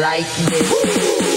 Right.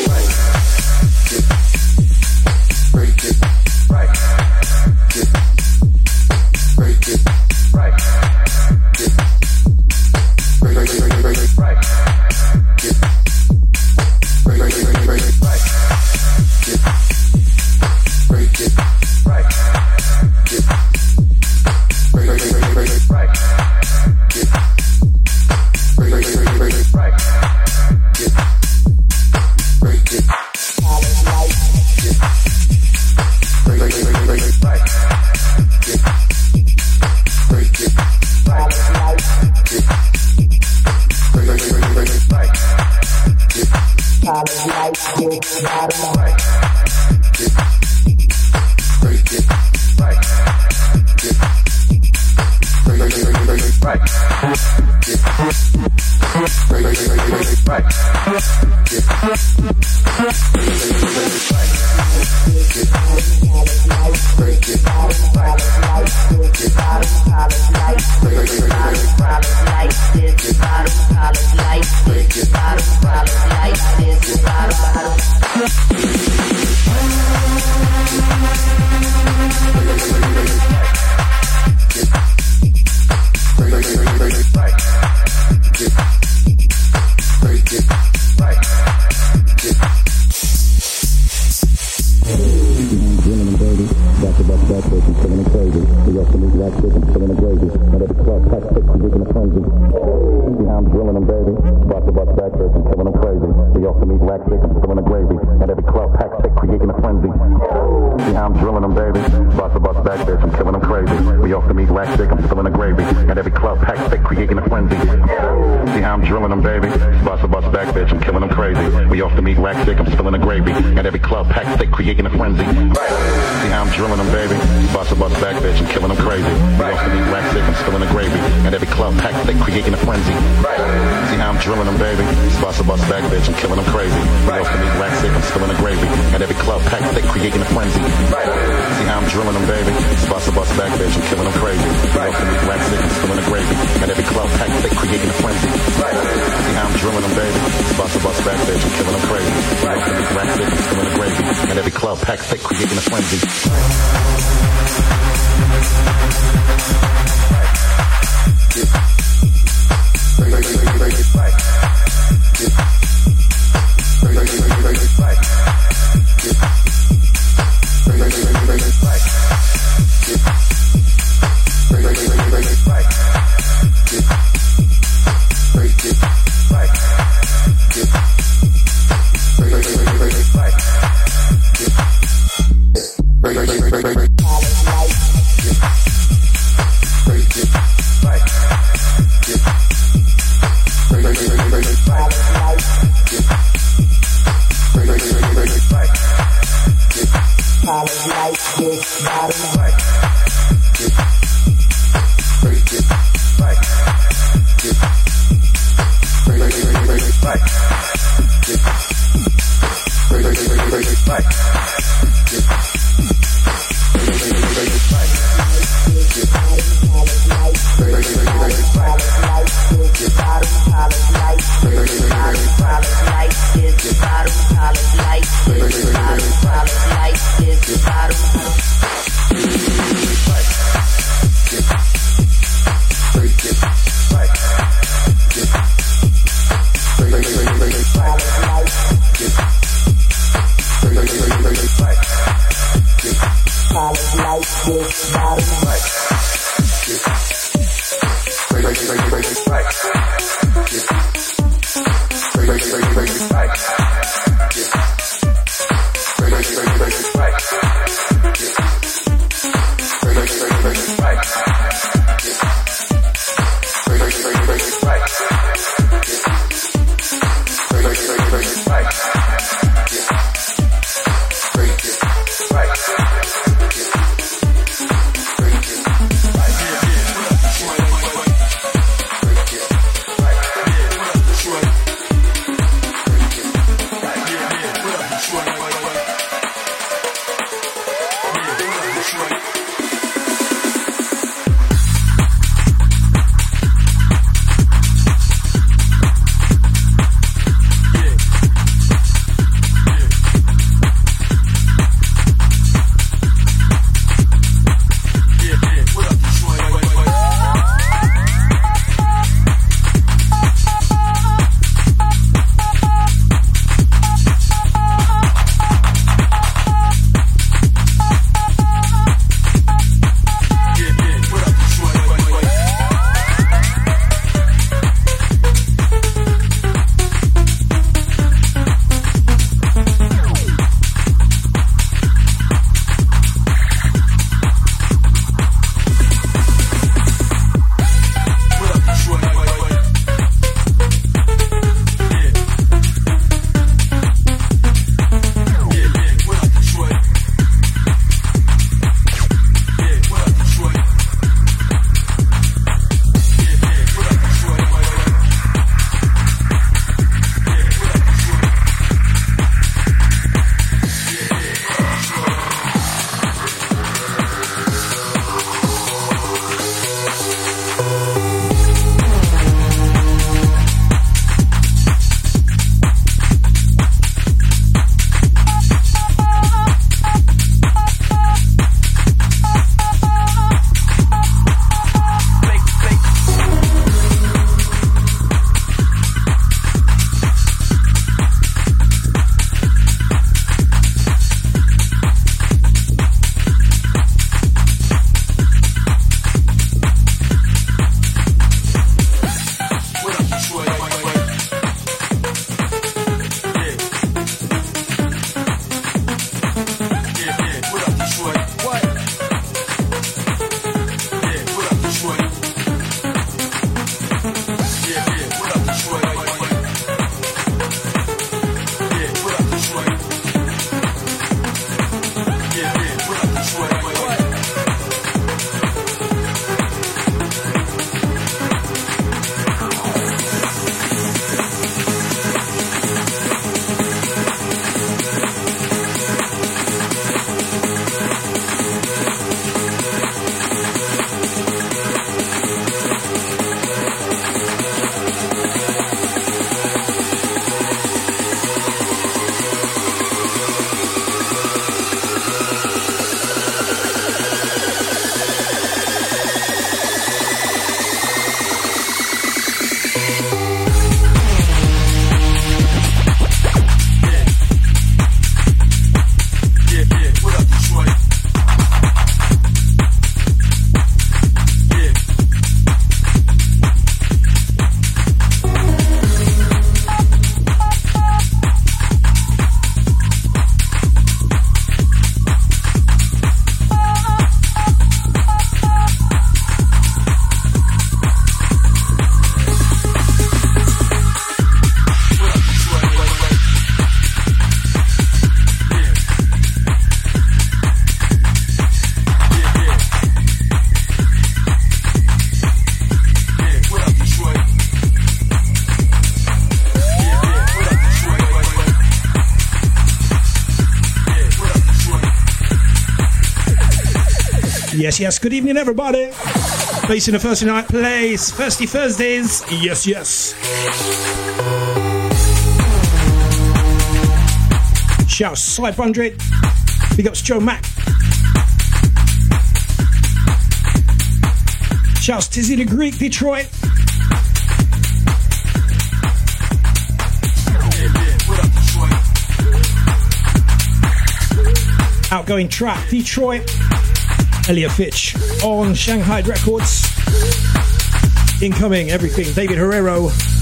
Hallelujah. Yes, yes. Good evening, everybody. Based in the Thursday night place. Thirsty Thursdays. Yes, yes. Shouts 500. Big ups Joe Mack. Shouts Tizzy the Greek, Detroit. Outgoing track, Detroit. Elliot Fitch on Shanghai Records. Incoming, everything, David Herrero.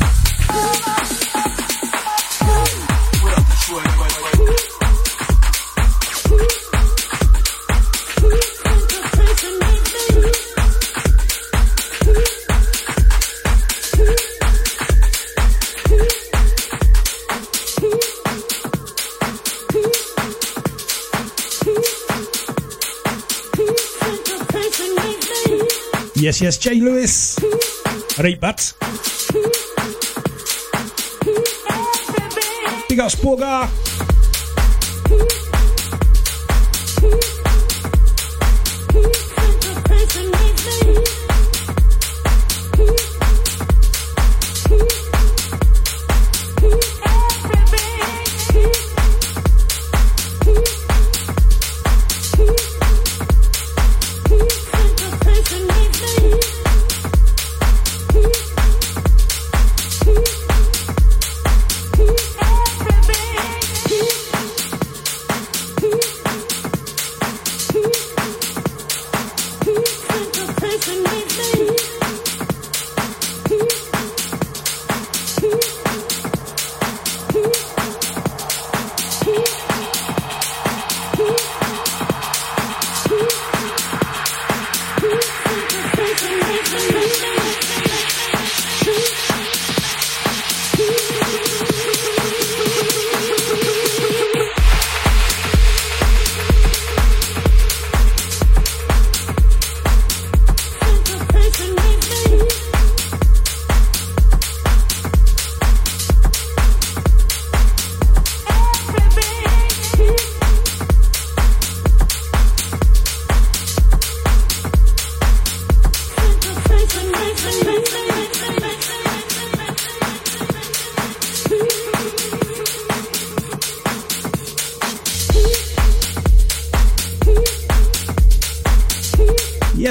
Yes, yes, Jay Lewis. Ribat. Big up Sporgar.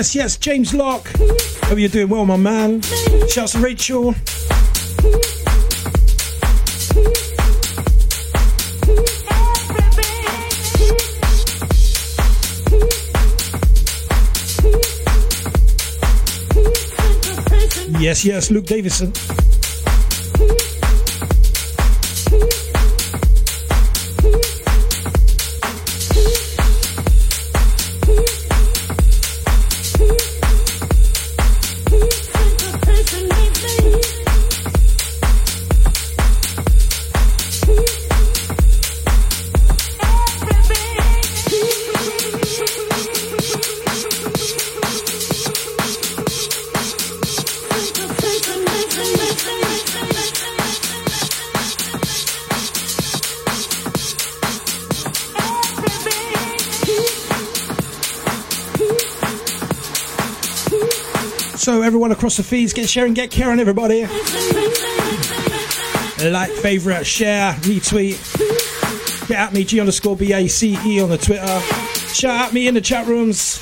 Yes, yes, James Locke. Hope you're doing well, my man. Shouts to Rachel. Yes, yes, Luke Davison. Everyone across the feeds, get sharing, get caring, everybody. Like, favorite, share, retweet. Get at me, G underscore B A C E on the Twitter. Shout at me in the chat rooms.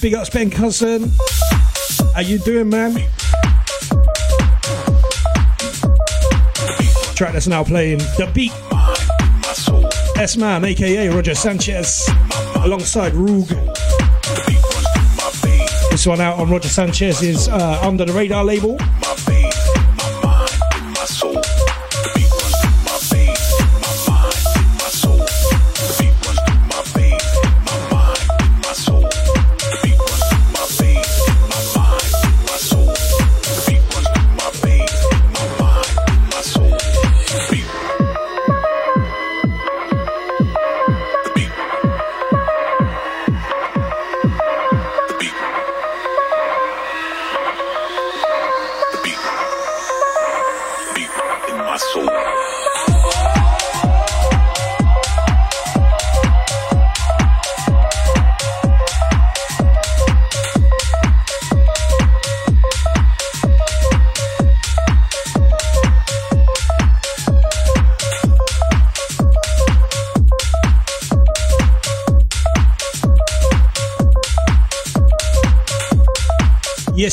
Big up Ben Cousin. How you doing, man? Track that's now playing The Beat. S Man, aka Roger Sanchez, alongside Roog. This one out on Roger Sanchez's uh, Under the Radar label.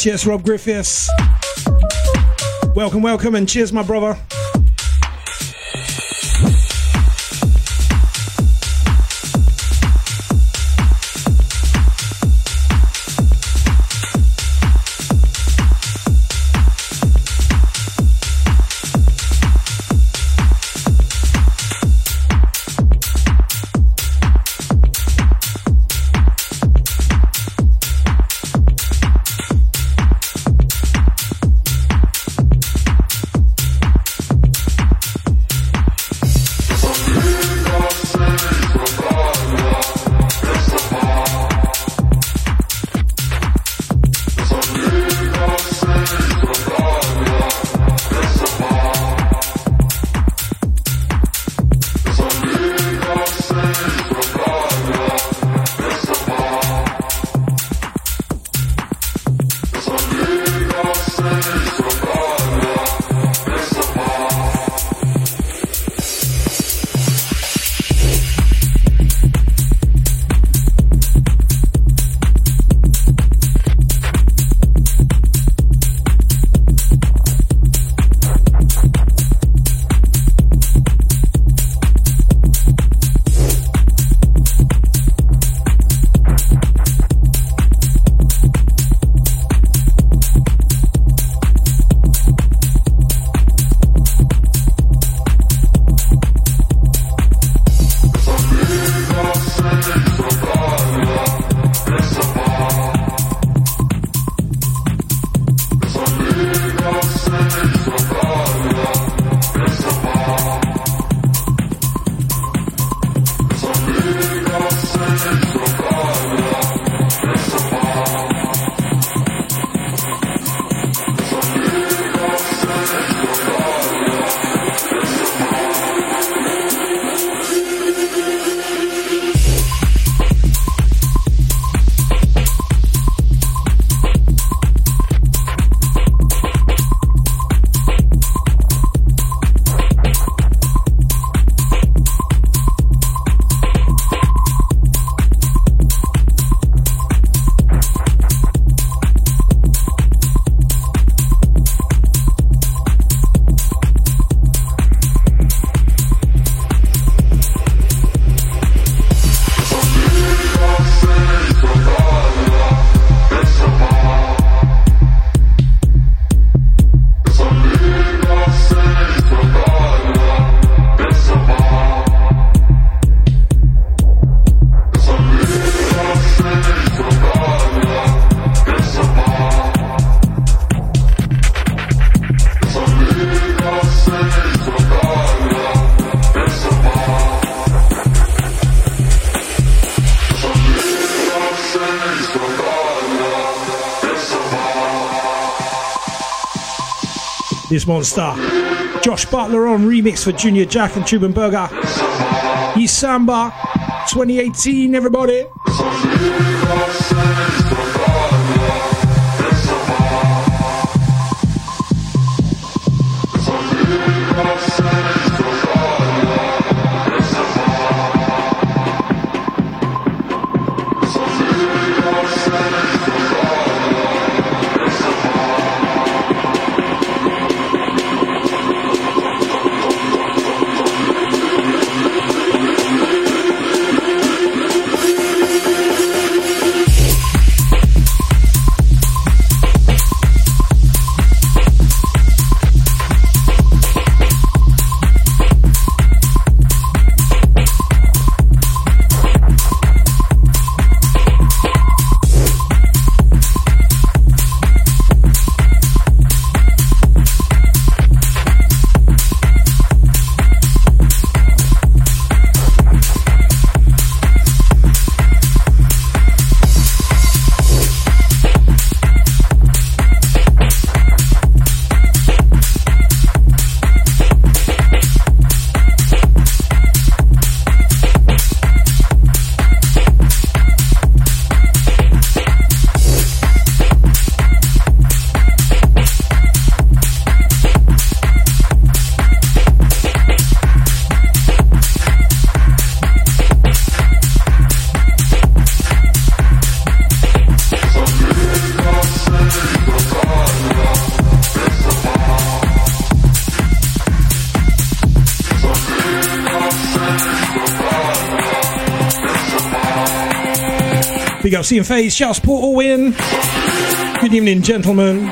Yes, Rob Griffiths. Welcome, welcome, and cheers, my brother. Monster. Josh Butler on remix for Junior Jack and Tube & Berger. He's Samba 2018, everybody. Up seeing face. Shouts Portal Win. Good evening, gentlemen.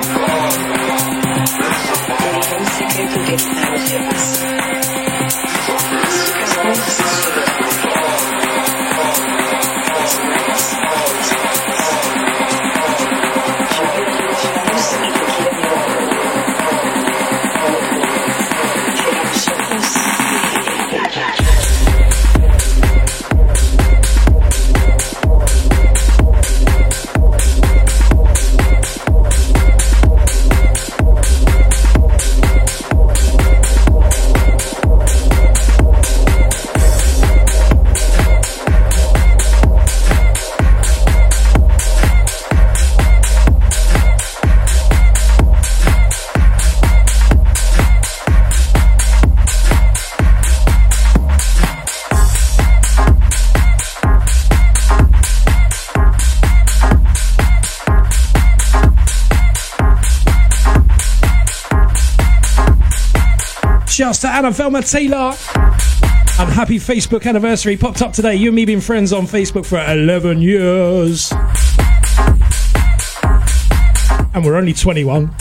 Shouts to Anna Velma Taylor. And happy Facebook anniversary popped up today. You and me been friends on Facebook for 11 years. And we're only 21.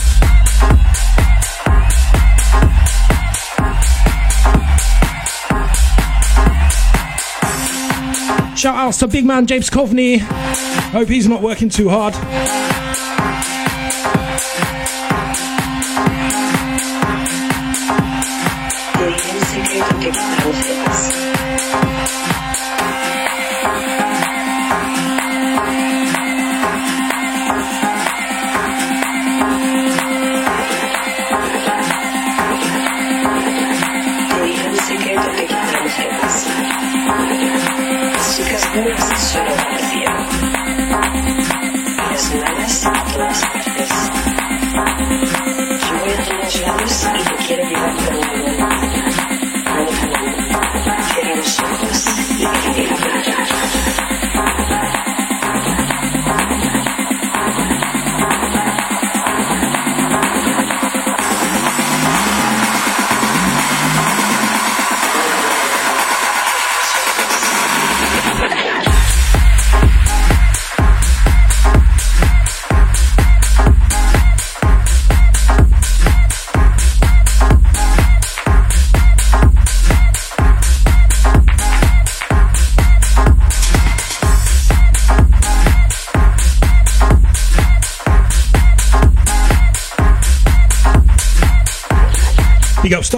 Shout outs to big man James Coveney. Hope he's not working too hard.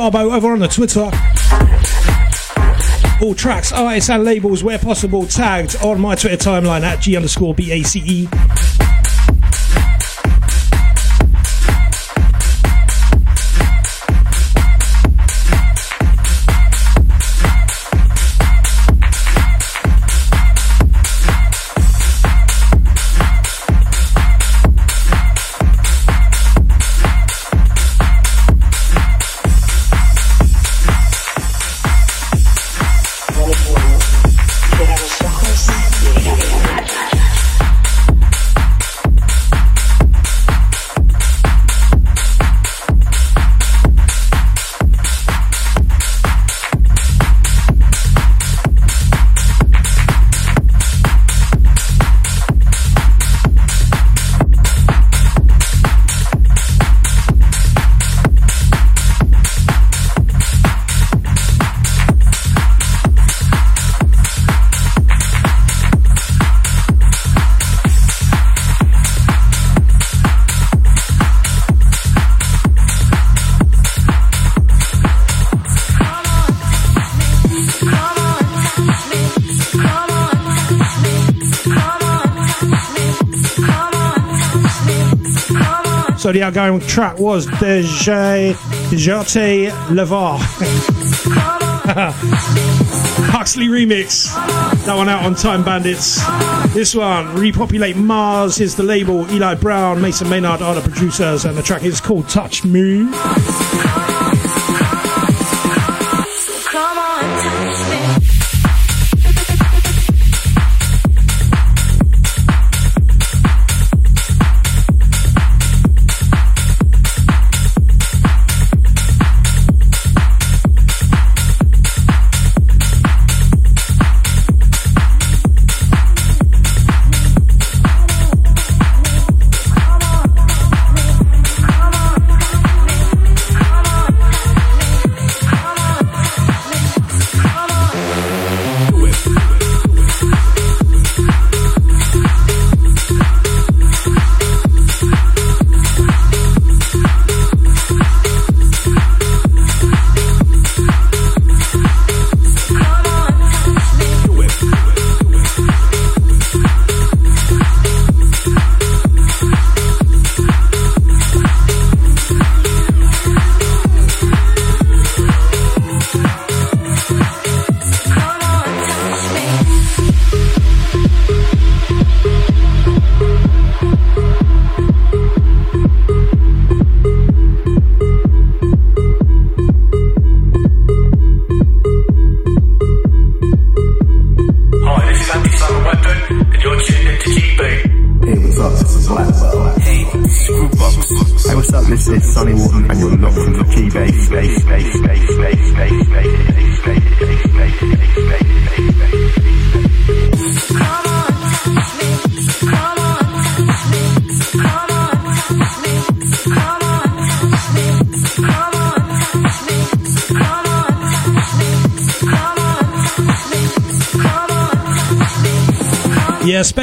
Starboat over on the Twitter. All tracks, artists, and labels, where possible, tagged on my Twitter timeline at G underscore B A C E. So the outgoing track was Deja Jate Levar. Huxley remix. That one out on Time Bandits. This one, Repopulate Mars, is the label. Eli Brown, Mason Maynard are the producers, and the track is called Touch Me.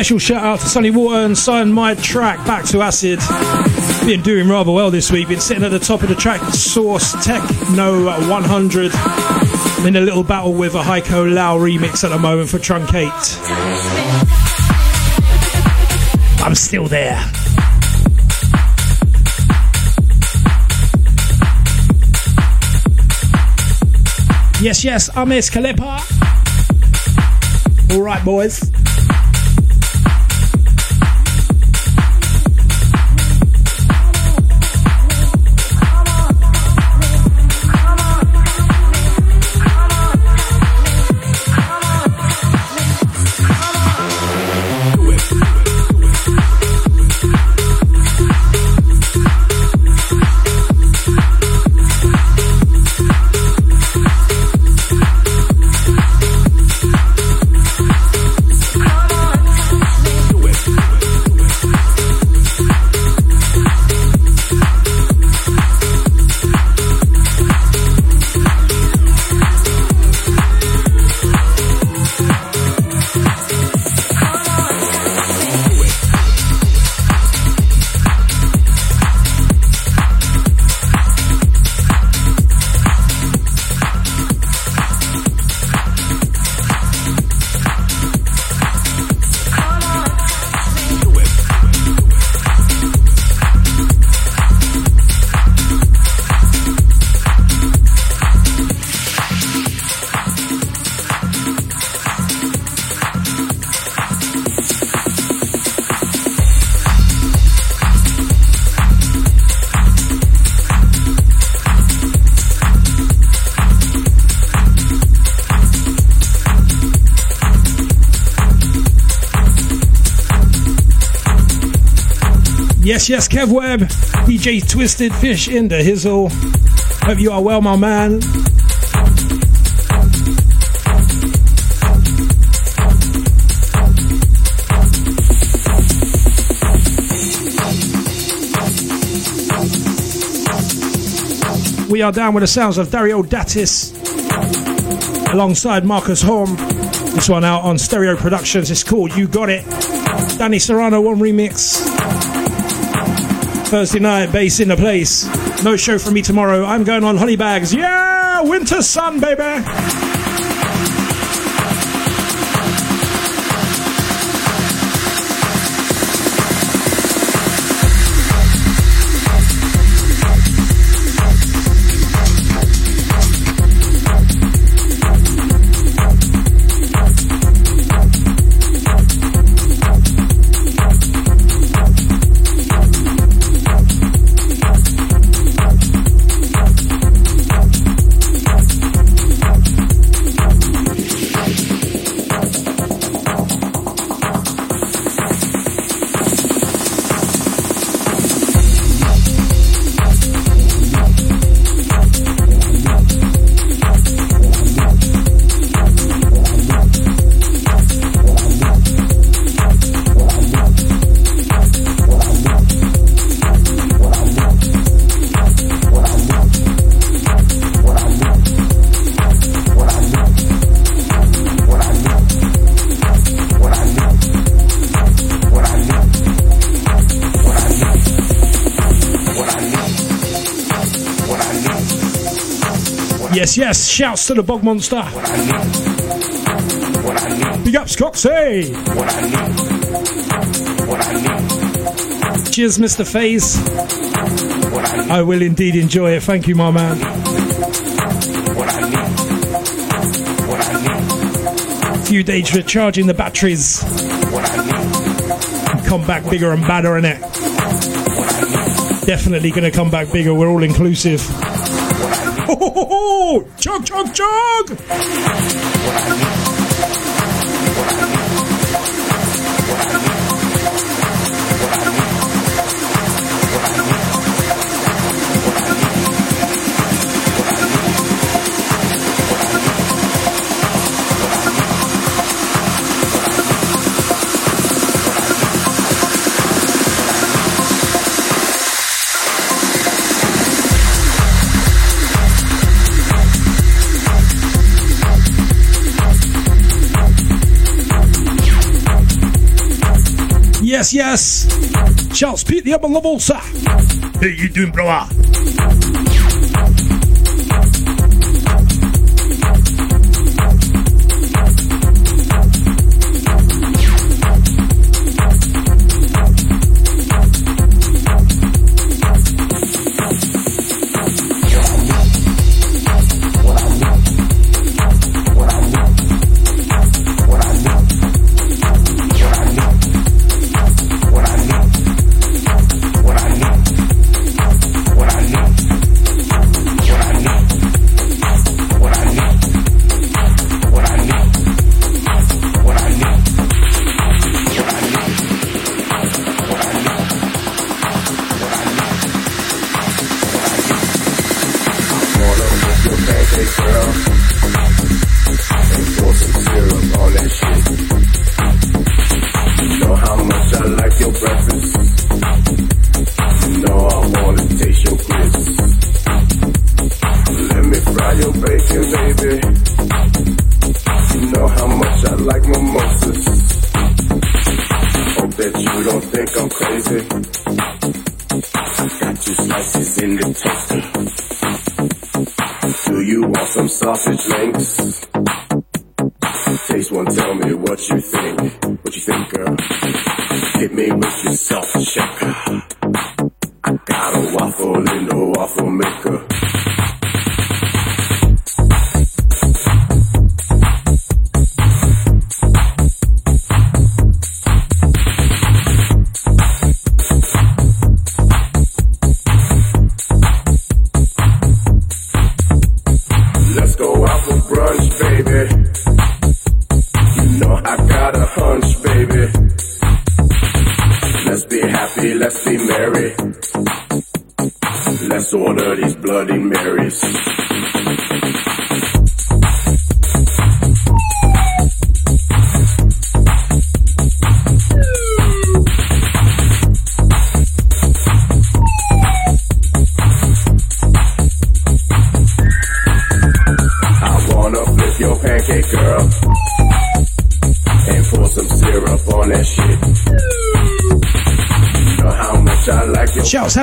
Special shout out to Sonny Wharton, signed my track back to Acid. Been doing rather well this week. Been sitting at the top of the track Source Techno 100. I'm in a little battle with a Heiko Laux remix at the moment for Truncate. I'm still there. Yes, yes, I miss. All right, boys. Yes, yes, Kev Webb, DJ Twisted Fish in the Hizzle. Hope you are well, my man. We are down with the sounds of Dario D'Attis alongside Marcus Horn. This one out on Stereo Productions. It's called You Got It. Danny Serrano one remix. Thursday night, bass in the place. No show for me tomorrow. I'm going on Honeybags. Yeah, winter sun, baby. yes, yes. Shouts to the Bog Monster. What I. What I. Big up, Scotty! What I. What I. Cheers, Mr. Faze. I, I will indeed enjoy it. Thank you, my man. What I. What I. Few days for charging the batteries. What I. Come back bigger and badder, innit? Definitely gonna come back bigger. We're all inclusive ho, ho! Chug, chug, chug! Yes, yes. Shouts Pete the Upper Level, sir. How you doing, brother?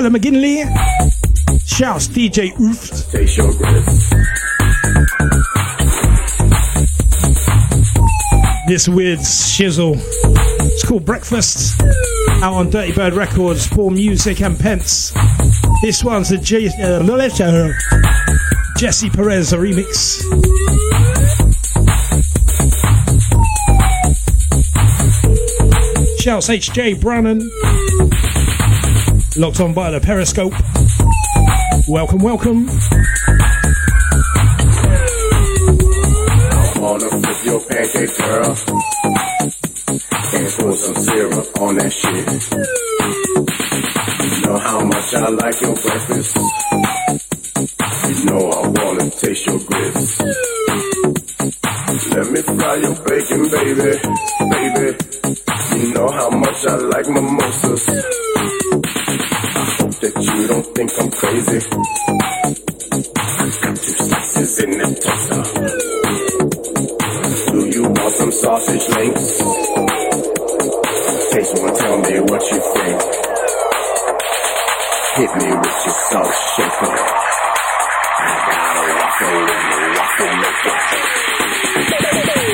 Helen McGinley. Shouts DJ Oof. This weird Shizzle. It's called Breakfast. Out on Dirtybird Records, Poor Music and Pence. This one's a J- uh, Jesse Perez remix. Shouts HJ Brannan. Locked on by the Periscope. Welcome, welcome. I wanna flip your pancake, girl. And put some syrup on that shit. You know how much I like your breakfast. You know I wanna taste your grits. Let me fry your bacon, baby, baby. You know how much I like mimosas you don't think I'm crazy. Got two slices in the toaster. Do you want some sausage links? Taste one, tell me what you think. Hit me with your salt shaker. I got a waffle in the waffle maker.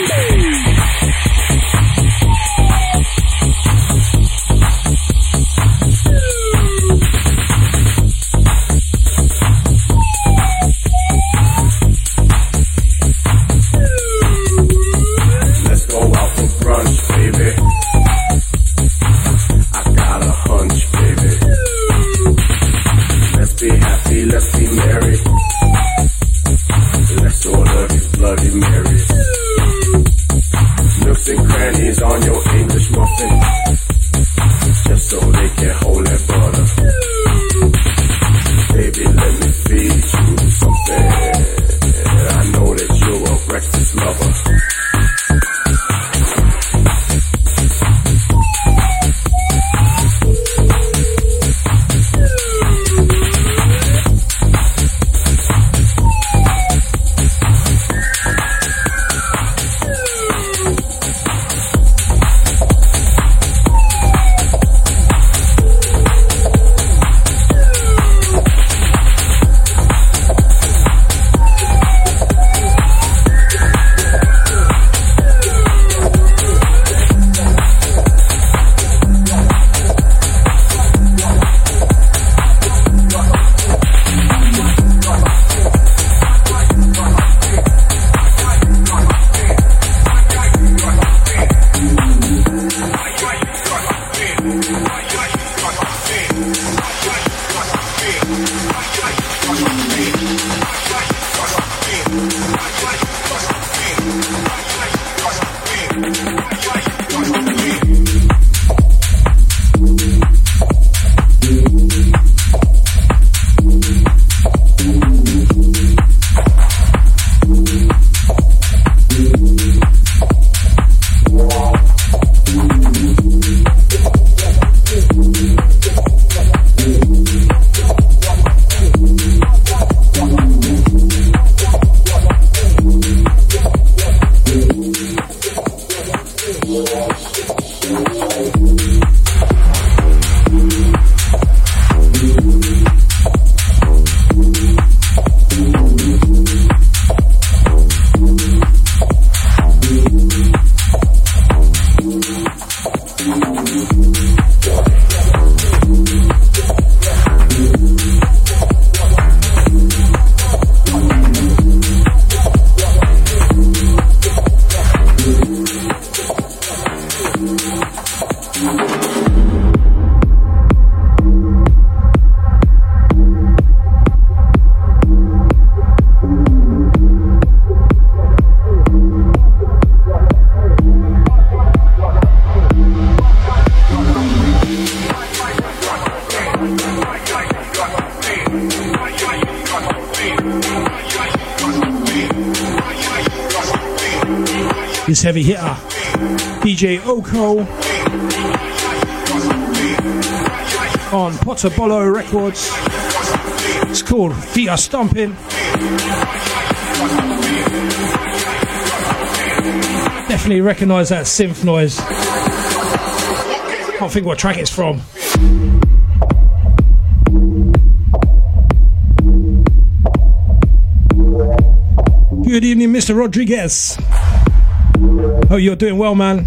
This heavy hitter, DJ Oko on Potobolo Records. It's called Feet Are Stomping. Definitely recognise that synth noise. Can't think what track it's from. Good evening, Mr. Rodriguez. Hope you're doing well, man.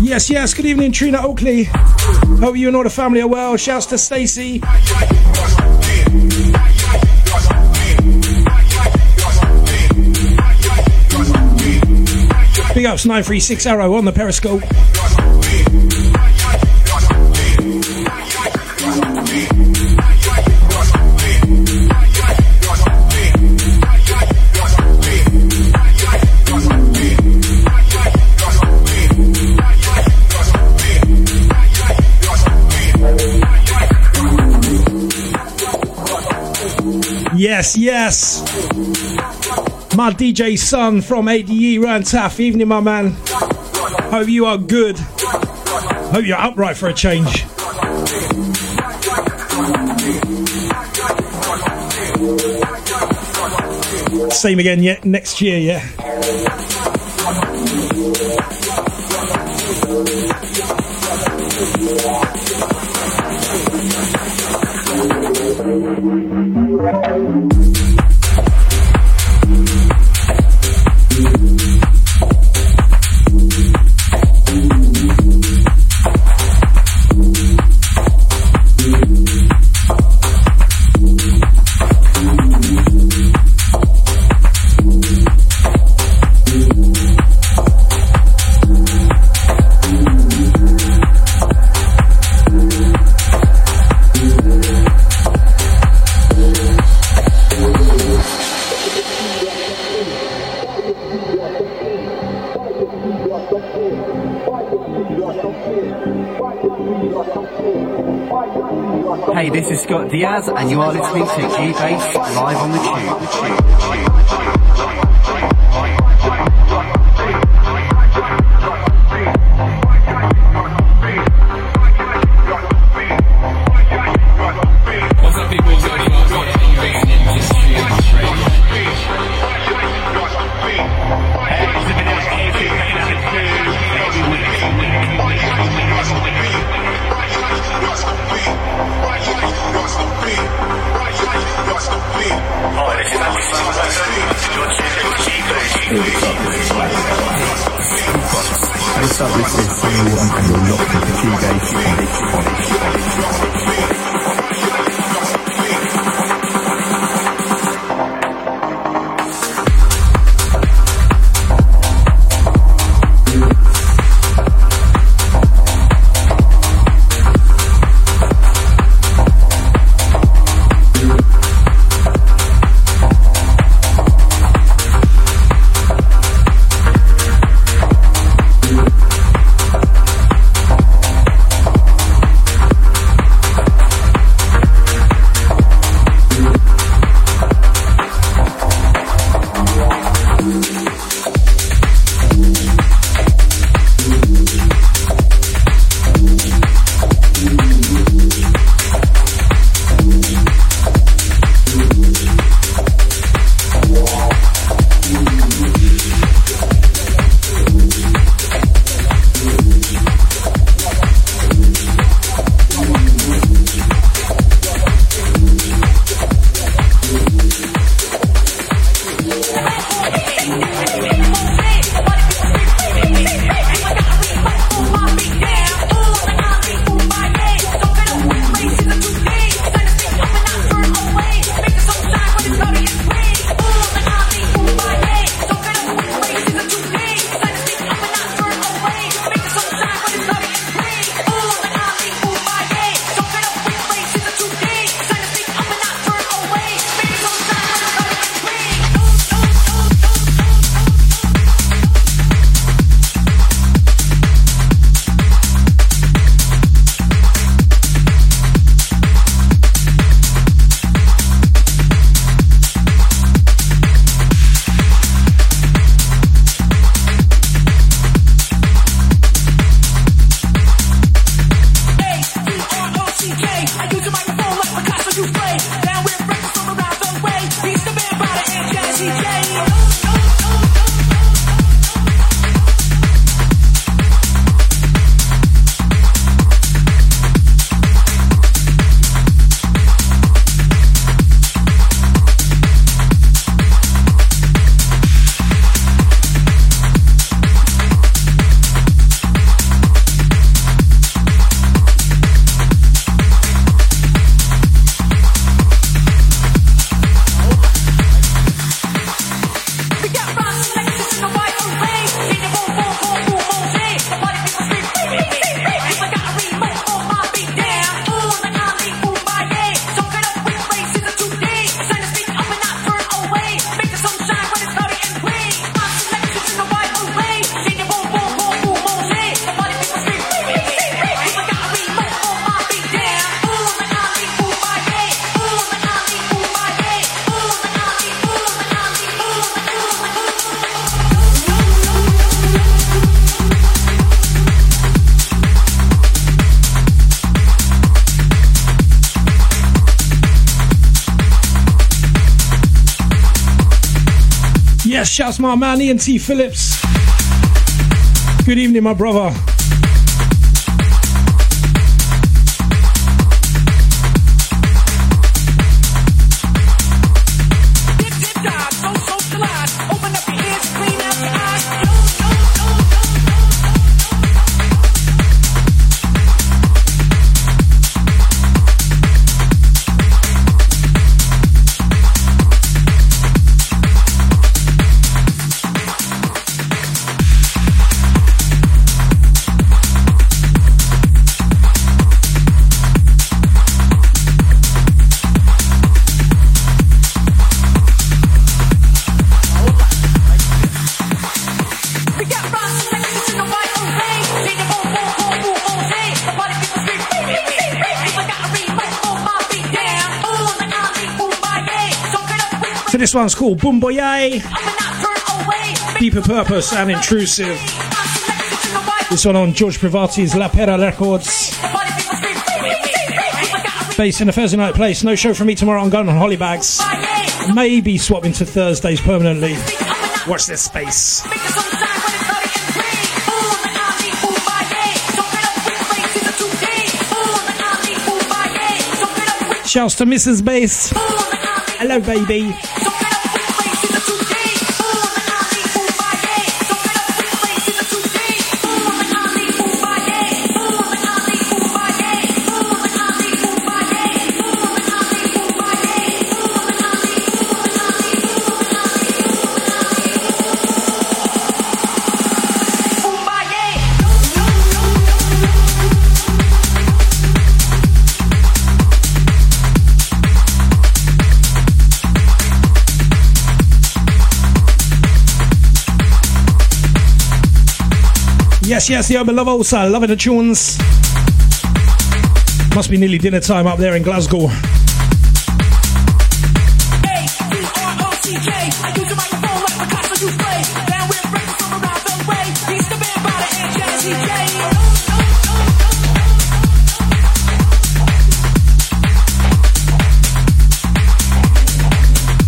Yes, yes. Good evening, Trina Oakley. Hope you and all the family are well. Shouts to Stacy. Big ups 936 Arrow on the Periscope. Yes, yes. My DJ son from ADE Rantaff. Evening, my man. Hope you are good. Hope you're upright for a change. Same again, yeah, next year, yeah. Diaz, and you are listening to G-Bace live on the Chewb. Shouts my man Ian T. Phillips. Good evening, my brother. This one's called Boomboye, Deeper Purpose and Intrusive. This one on George Privatti's La Pera Records. Based in a Thursday night place. No show for me tomorrow. I'm going on Hollybags. Maybe swapping to Thursdays permanently. Watch this space. Shouts to Mrs. Bass. Hello, baby. Yes, yes, the also loving the tunes. Must be nearly dinner time up there in Glasgow.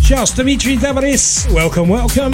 Shouts Dimitri Davaris. Welcome, welcome.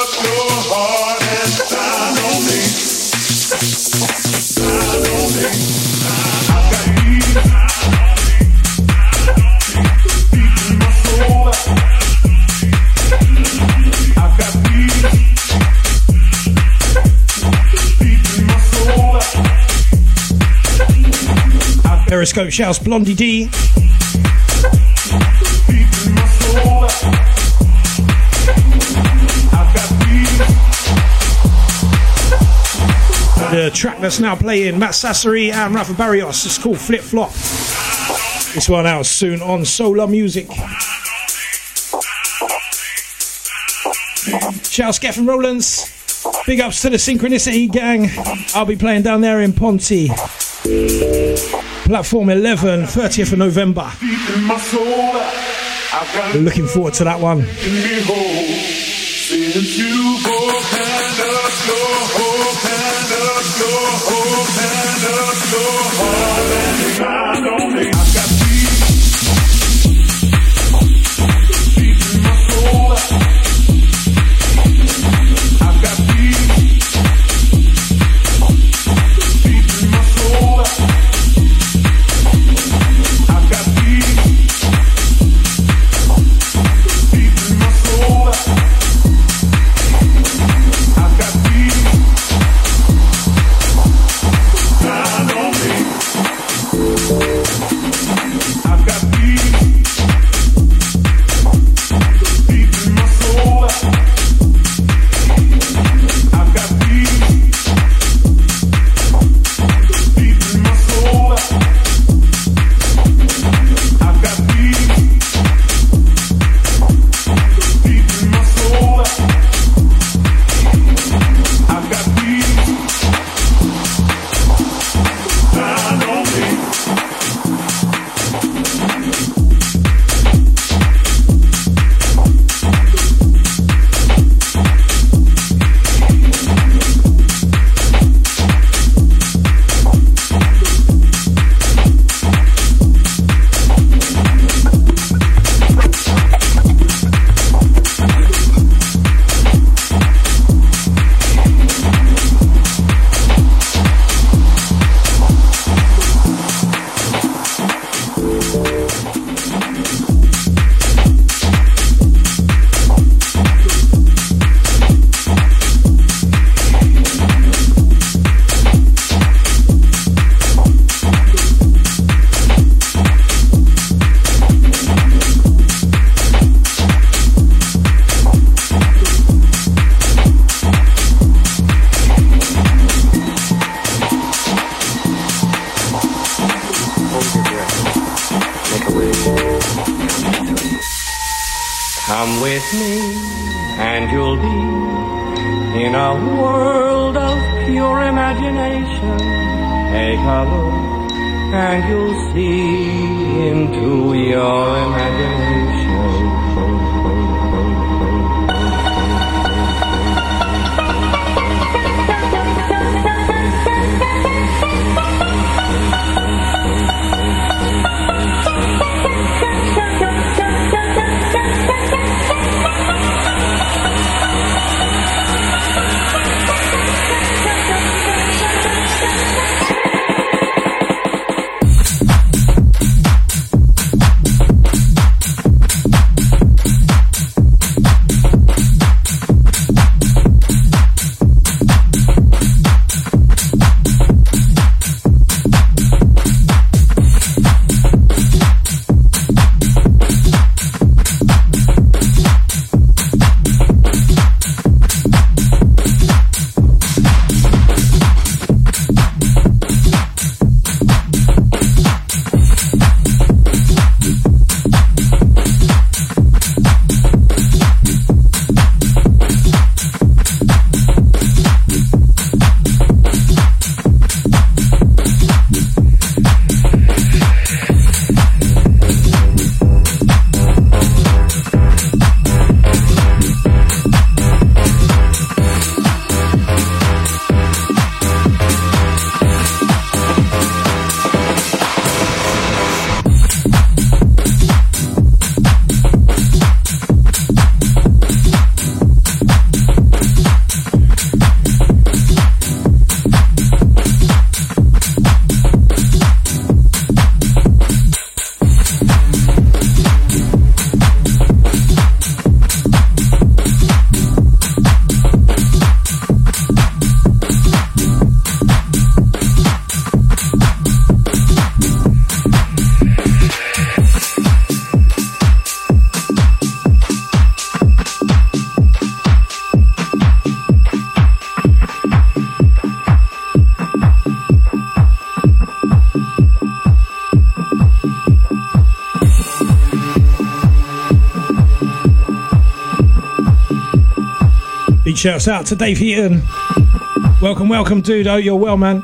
Periscope shouts Blondie D. The track that's now playing, Matt Sassari and Rafa Barrios, it's called Flip Flop. This one out soon on Solar Music. Shouts Geffen Rollins. Big ups to the Synchronicity gang. I'll be playing down there in Ponty. Platform 11, 30th of November. Looking forward to that one. With me, and you'll be in a world of pure imagination. Take a look, and you'll see into your the Shouts out to Dave Heaton. Welcome, welcome, dude. Oh, you're well, man.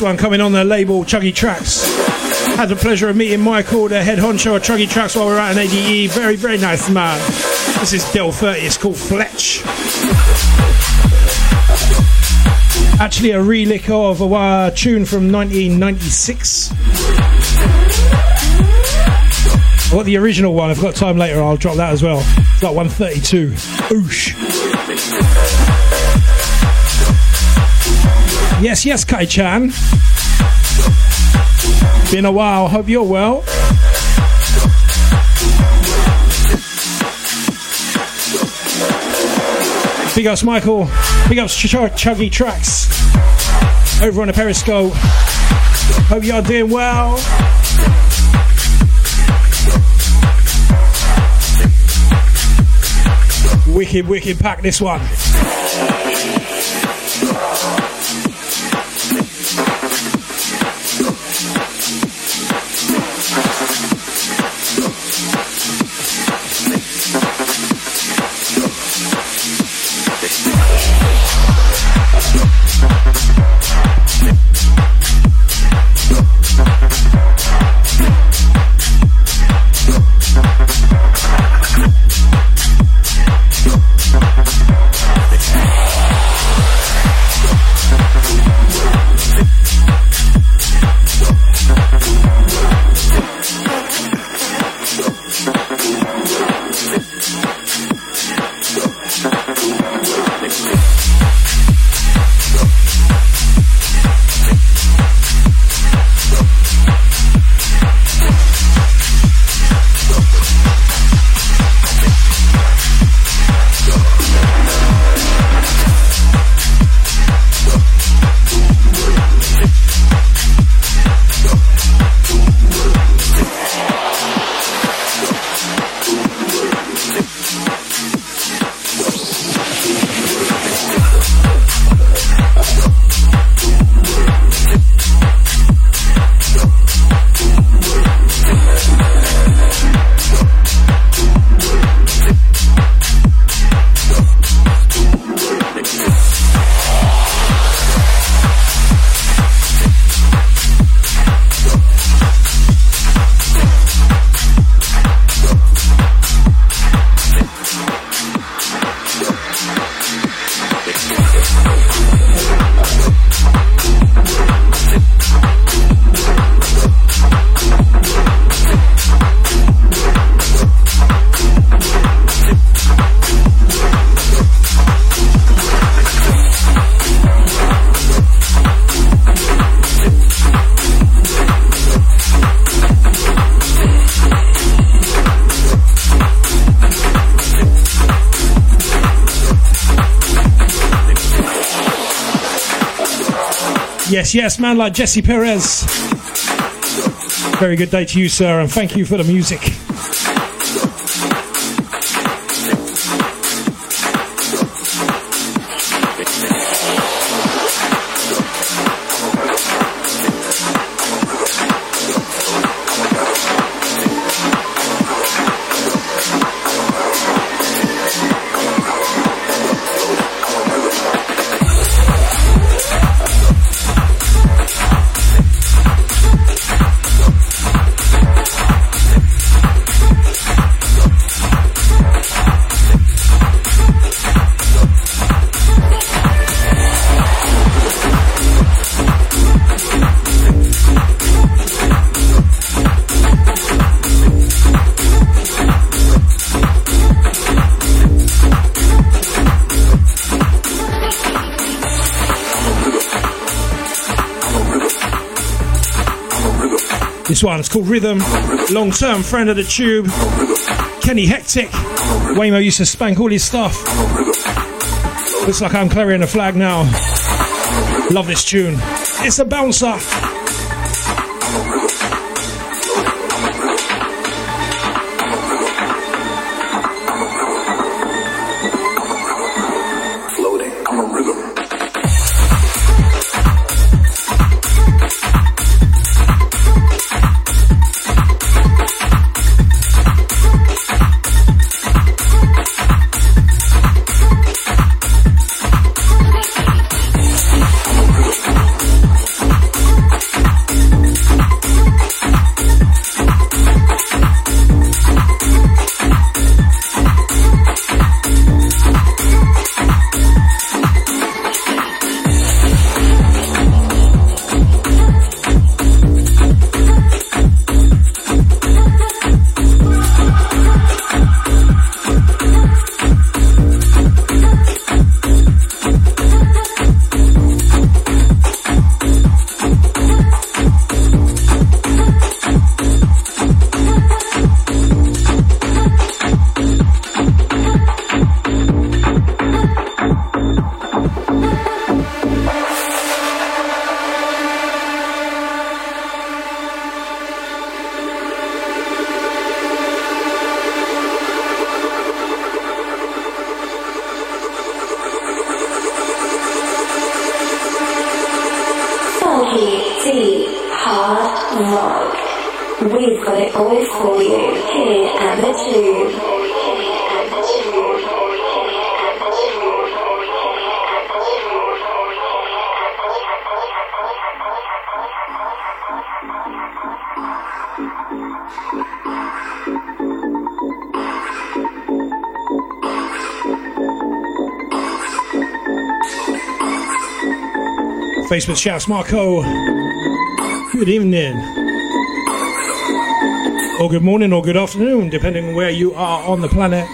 one coming on the label Chuggy Tracks. Had the pleasure of meeting Michael, the head honcho of Chuggy Tracks, while we were at an ADE. Very, very nice man. This is Del 30. It's called Fletch. Actually, a relic of a uh, tune from 1996. I got the original one. I've got time later. I'll drop that as well. It's like 132. Oosh. Yes, yes, Kai Chan. Been a while. Hope you're well. Big ups, Michael. Big ups, Ch- Ch- Chuggy Tracks. Over on the Periscope. Hope you're doing well. Wicked, wicked pack this one. Yes, man, like Jesse Perez. Very good day to you, sir, and thank you for the music. This one is called Rhythm. Long term friend of the tube. Kenny Hectic. Waymo used to spank all his stuff. Looks like I'm clearing the flag now. Love this tune. It's a bouncer. Facebook shouts Marco. Good evening. Or good morning or good afternoon, depending on where you are on the planet.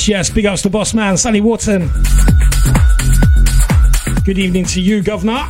Yes, yes. Big ups to boss man, Sunny Wharton. Good evening to you, Governor.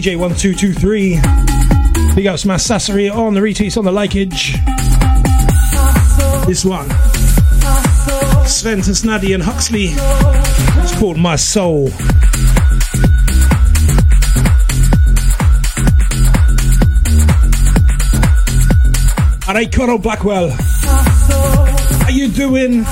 DJ1223. Big ups Mass Sassery on the retweets on the likeage. This one. Sven Snaddy and Huxley. It's called My Soul. Alright, Conor Blackwell. How you doing?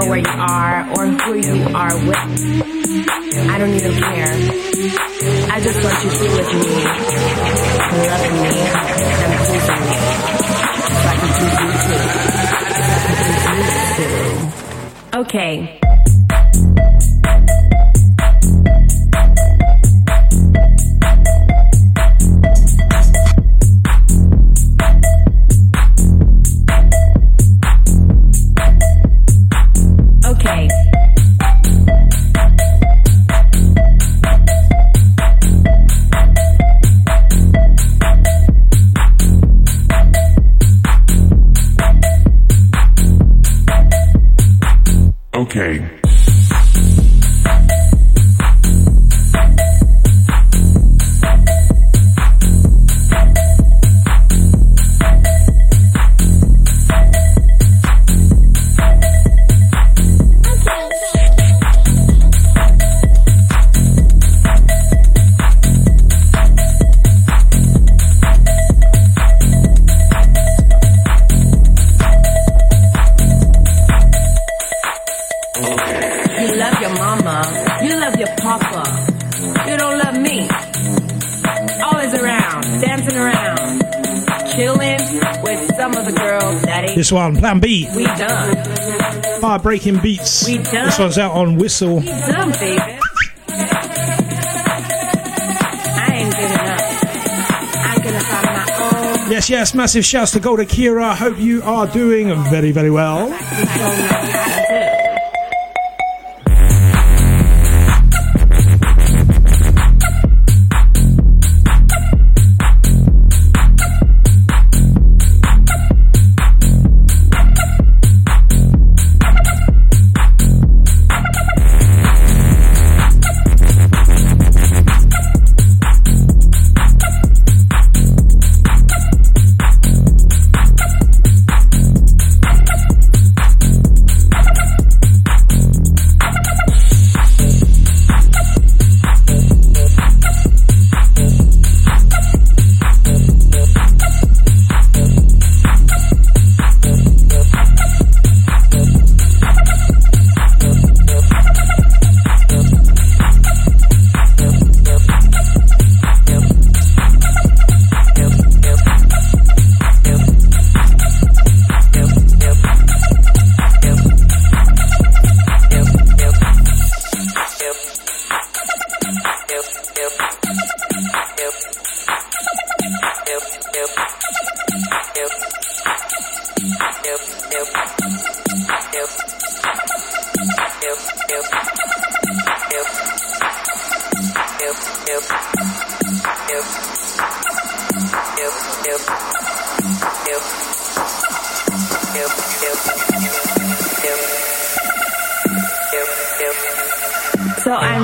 Know where you are or who you are with. I don't even care. I just want you here with me, loving me, and pleasing me. So I can please you too. I can please you too. Okay. One, Plan B, we done. Fire Breaking Beats. We done. This one's out on Whistle. We done, baby. I ain't giving up. I'm gonna find my own. Yes, yes, massive shouts to Golda Kira. Hope you are doing very, very well.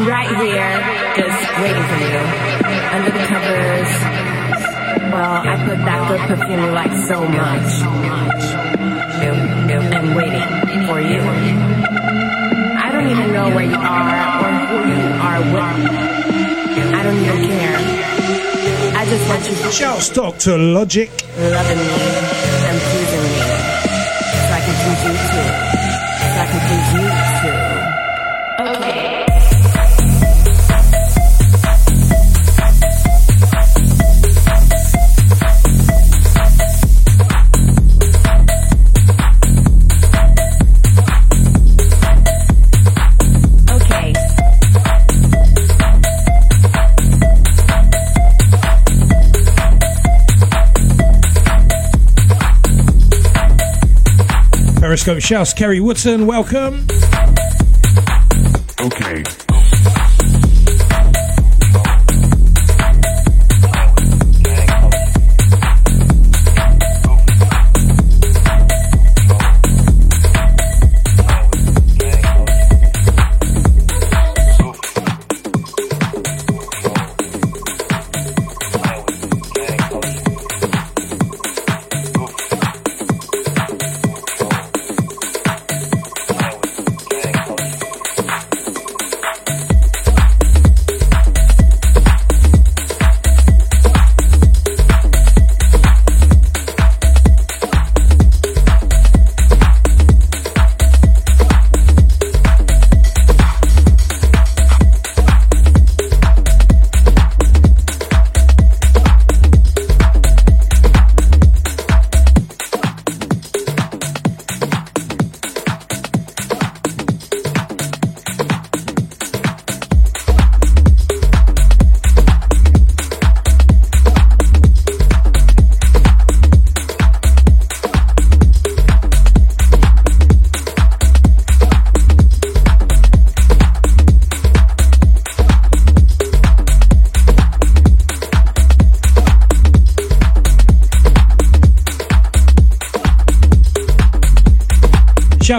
I'm right here, just waiting for you. Under the covers. Well, I put that good perfume you like so much. I'm waiting for you. I don't even know where you are or who you are with. I don't even care. I just want you to Shouts Dr. Logic. loving me and pleasing me. So I can please you too. So I can please you Periscope shouts Kerry Woodson. Welcome.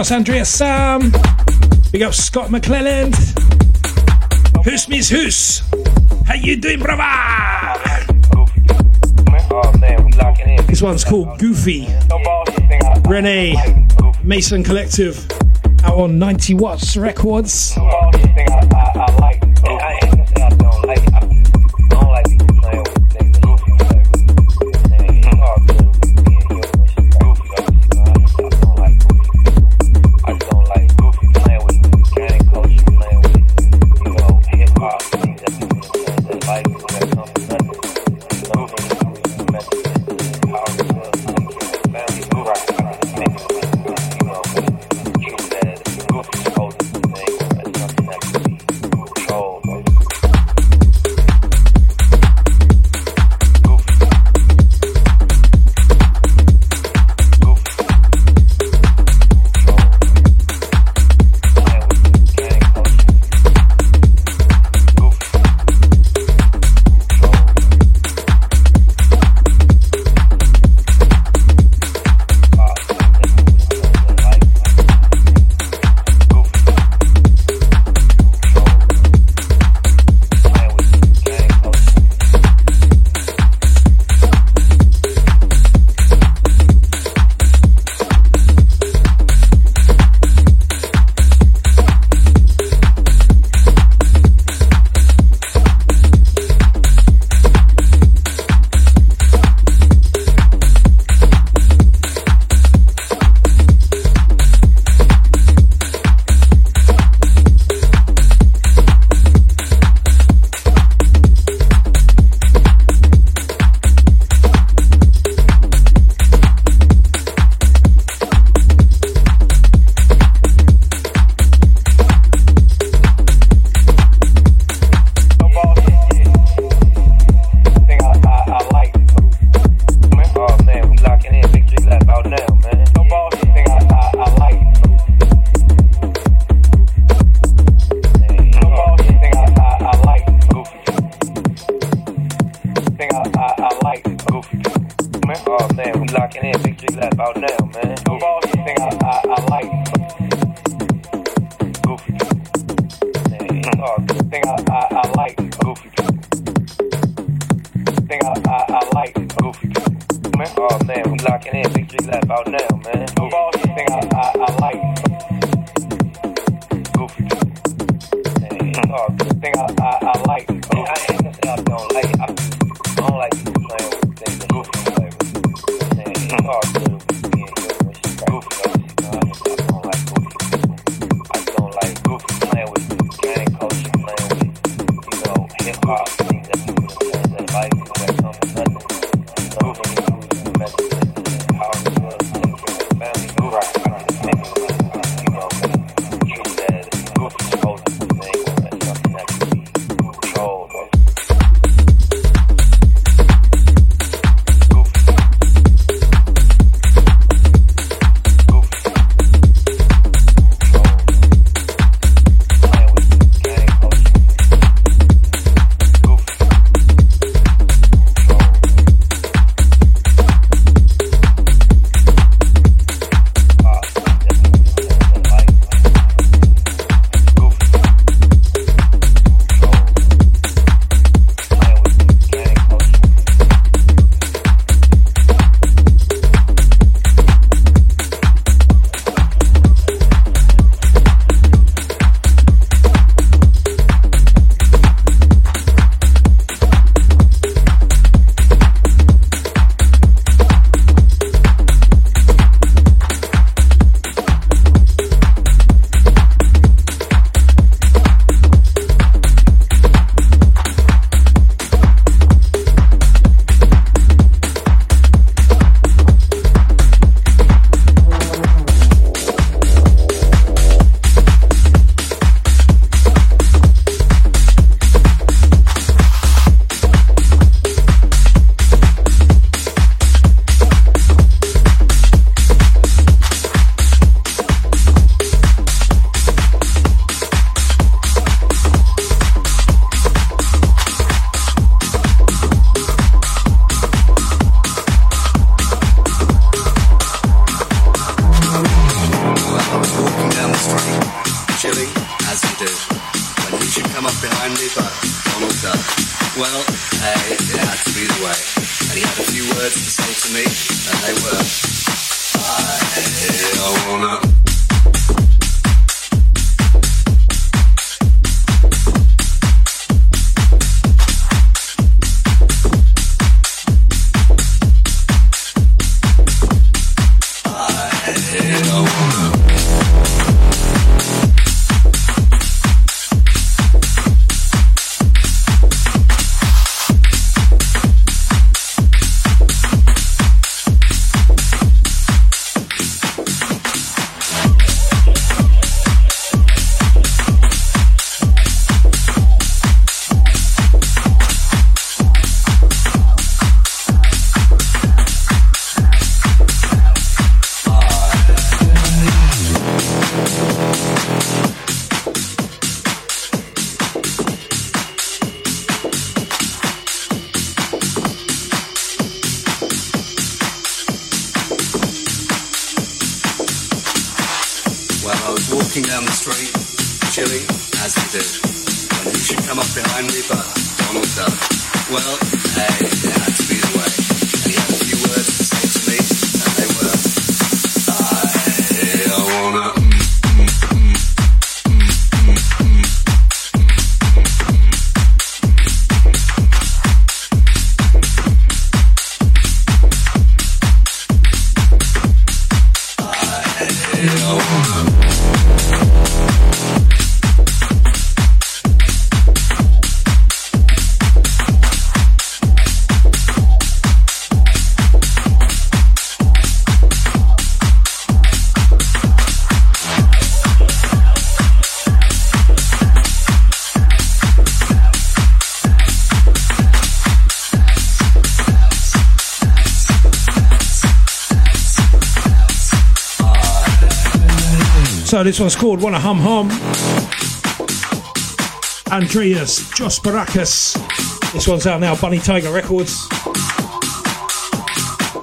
Shouts Andrea Sam. Big up Scott McClelland. Who's Miss Who's? How you doing, brother? This one's called Goofy. Renee Mason Collective out on 90 Watts Records. well, hey, it had to be the way. And he had a few words to say to me, and they this one's called Wanna Hum Hum. Andreas Jos This one's out now, Bunny Tiger Records.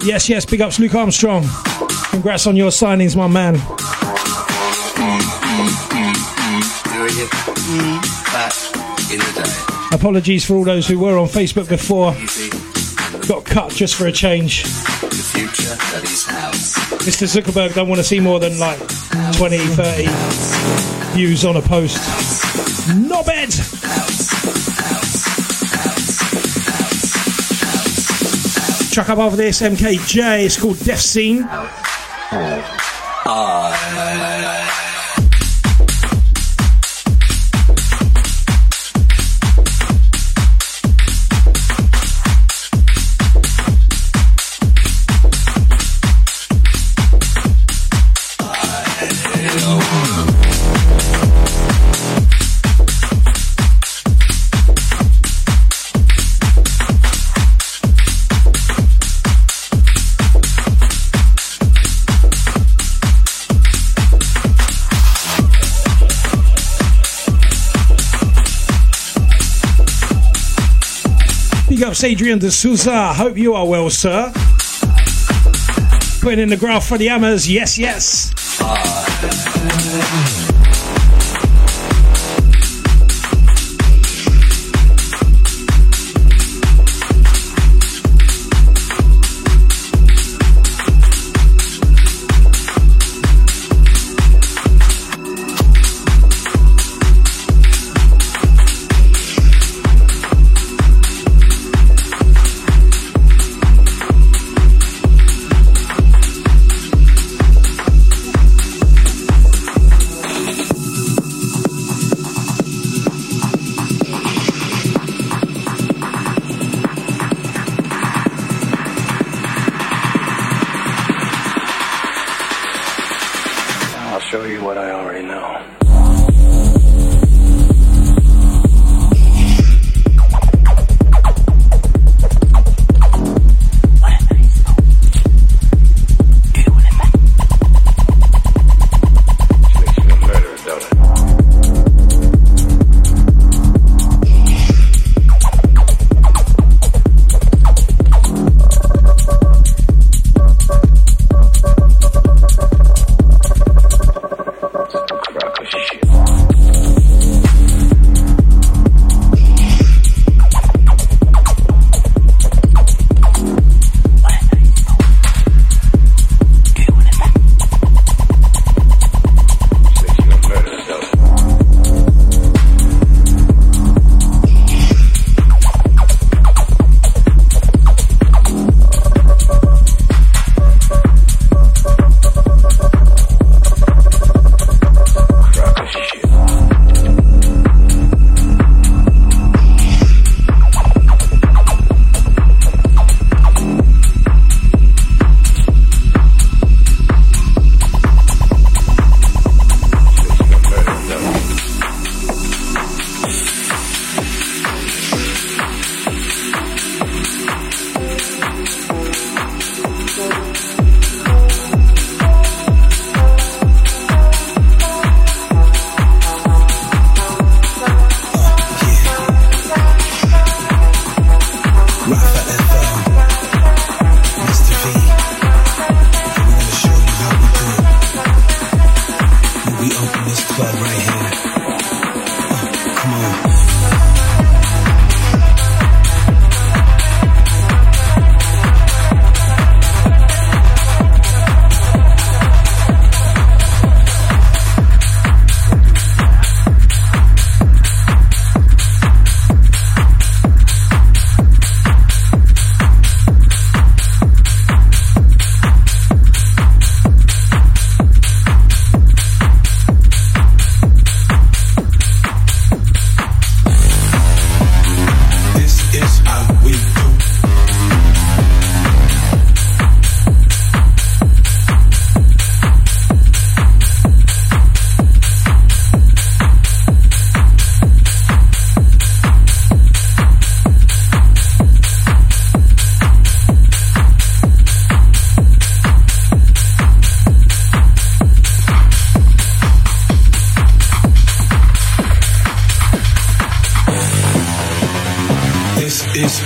Yes, yes, big ups, Luke Armstrong. Congrats on your signings, my man. Apologies for all those who were on Facebook before. Got cut just for a change. Mr. Zuckerberg don't want to see more than like 20, 30 views on a post. Knobhead! Chuck up over this MKJ. It's called Death Scene. Big ups Adrian de Souza. Hope you are well, sir. Putting in the graph for the Hammers. Yes, yes.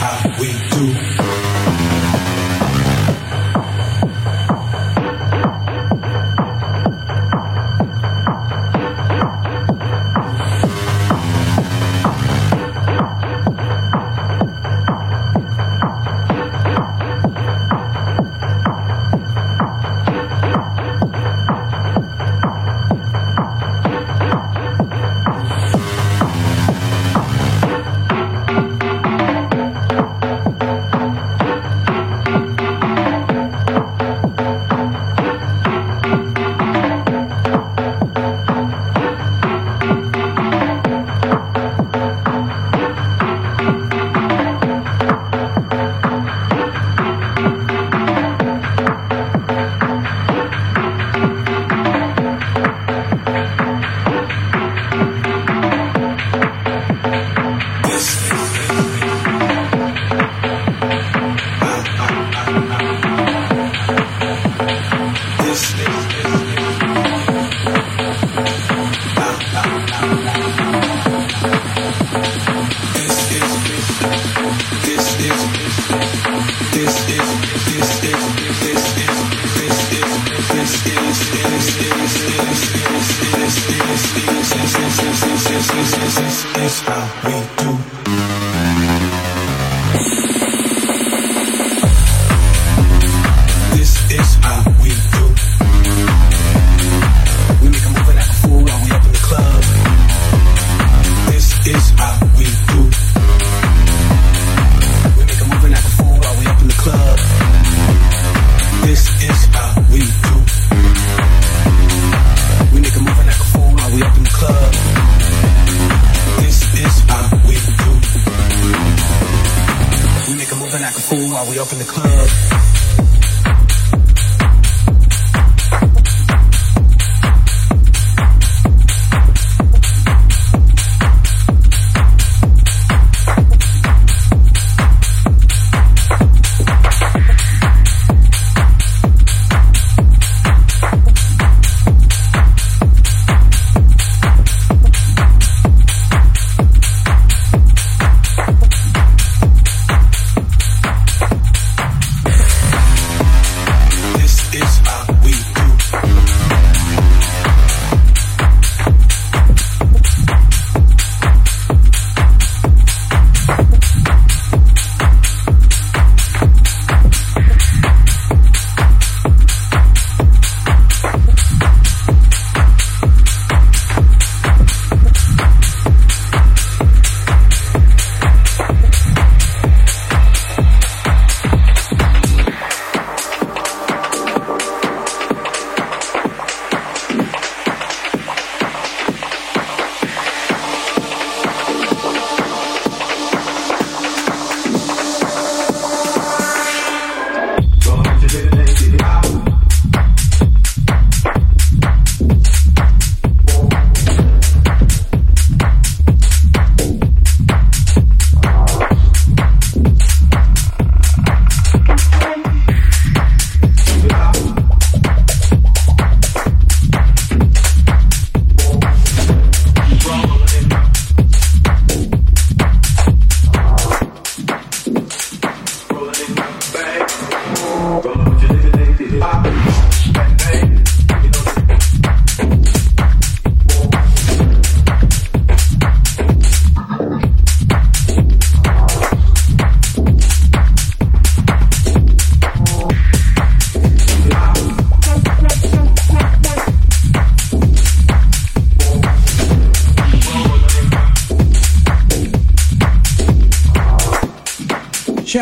how we do.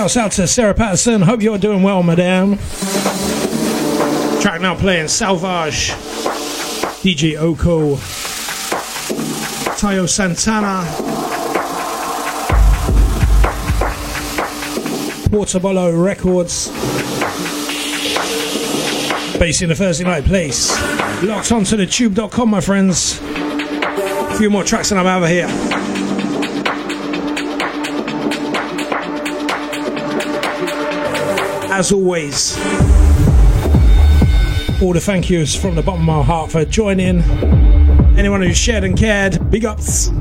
Shouts out to Sarah Patterson. Hope you're doing well, madame. Track now playing Salvage, DJ Oko, Tayo Santana, Portobello Records. Based in the Thursday night place. Locked onto thechewb.com, my friends. A few more tracks and I'm out of here. As always, all the thank yous from the bottom of my heart for joining. Anyone who shared and cared, big ups.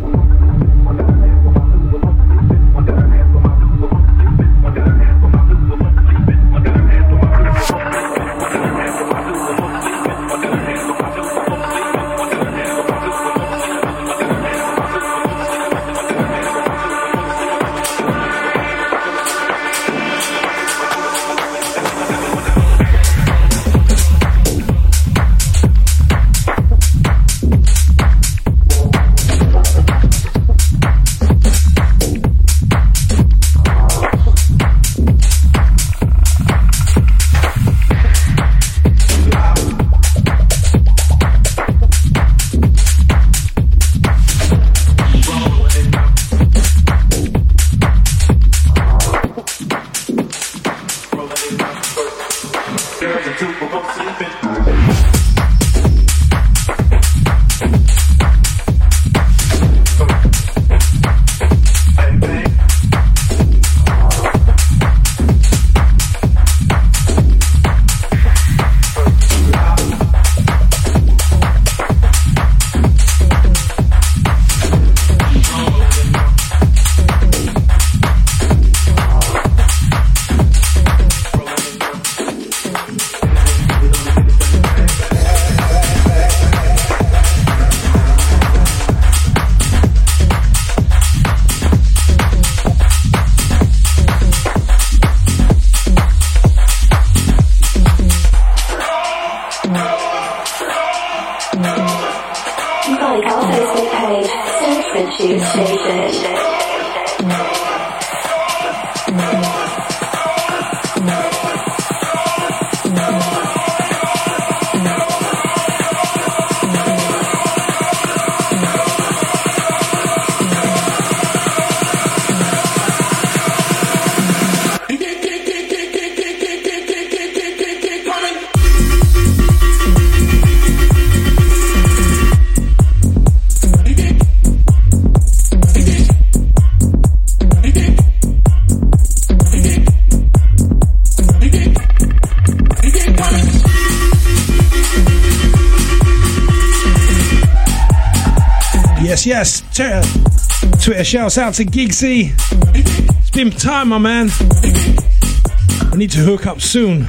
Twitter shouts out to Gigsy. It's been time, my man. I need to hook up soon.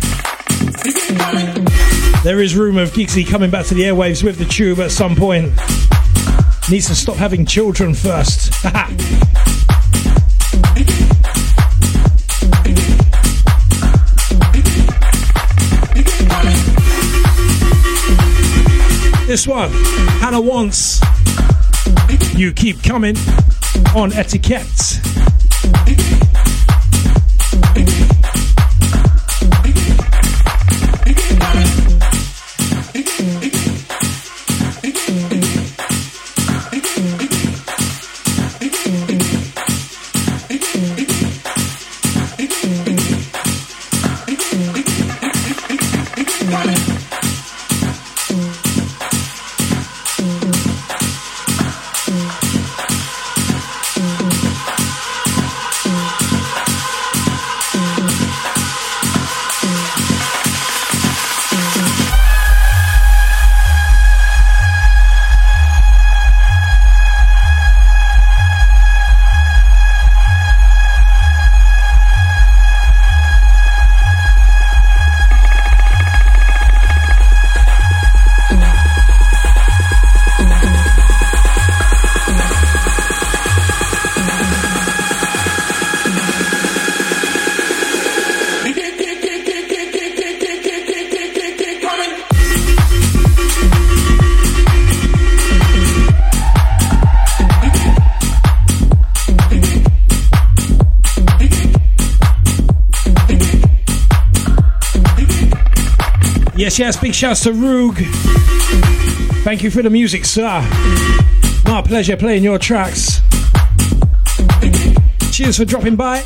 There is rumour of Gigsy coming back to the airwaves with the Chewb at some point. Needs to stop having children first. this one, Hannah wants. You keep coming on etiquette. Yes, yes, big shouts to Roog. Thank you for the music, sir. My pleasure playing your tracks. Cheers for dropping by.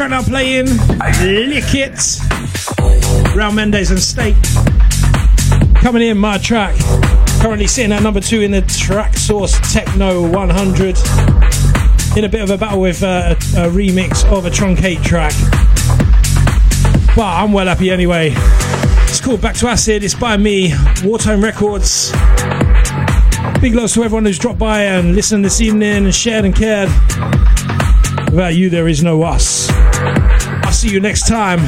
Track now playing Lick It. Raul Mendes and State. Coming in, my track. Currently sitting at number two in the Traxsource Techno 100. In a bit of a battle with uh, a, a remix of a Truncate track. But I'm well happy anyway. It's called Back to Acid. It's by me, Wartime Records. Big loves to everyone who's dropped by and listened this evening and shared and cared. Without you, there is no us. See you next time.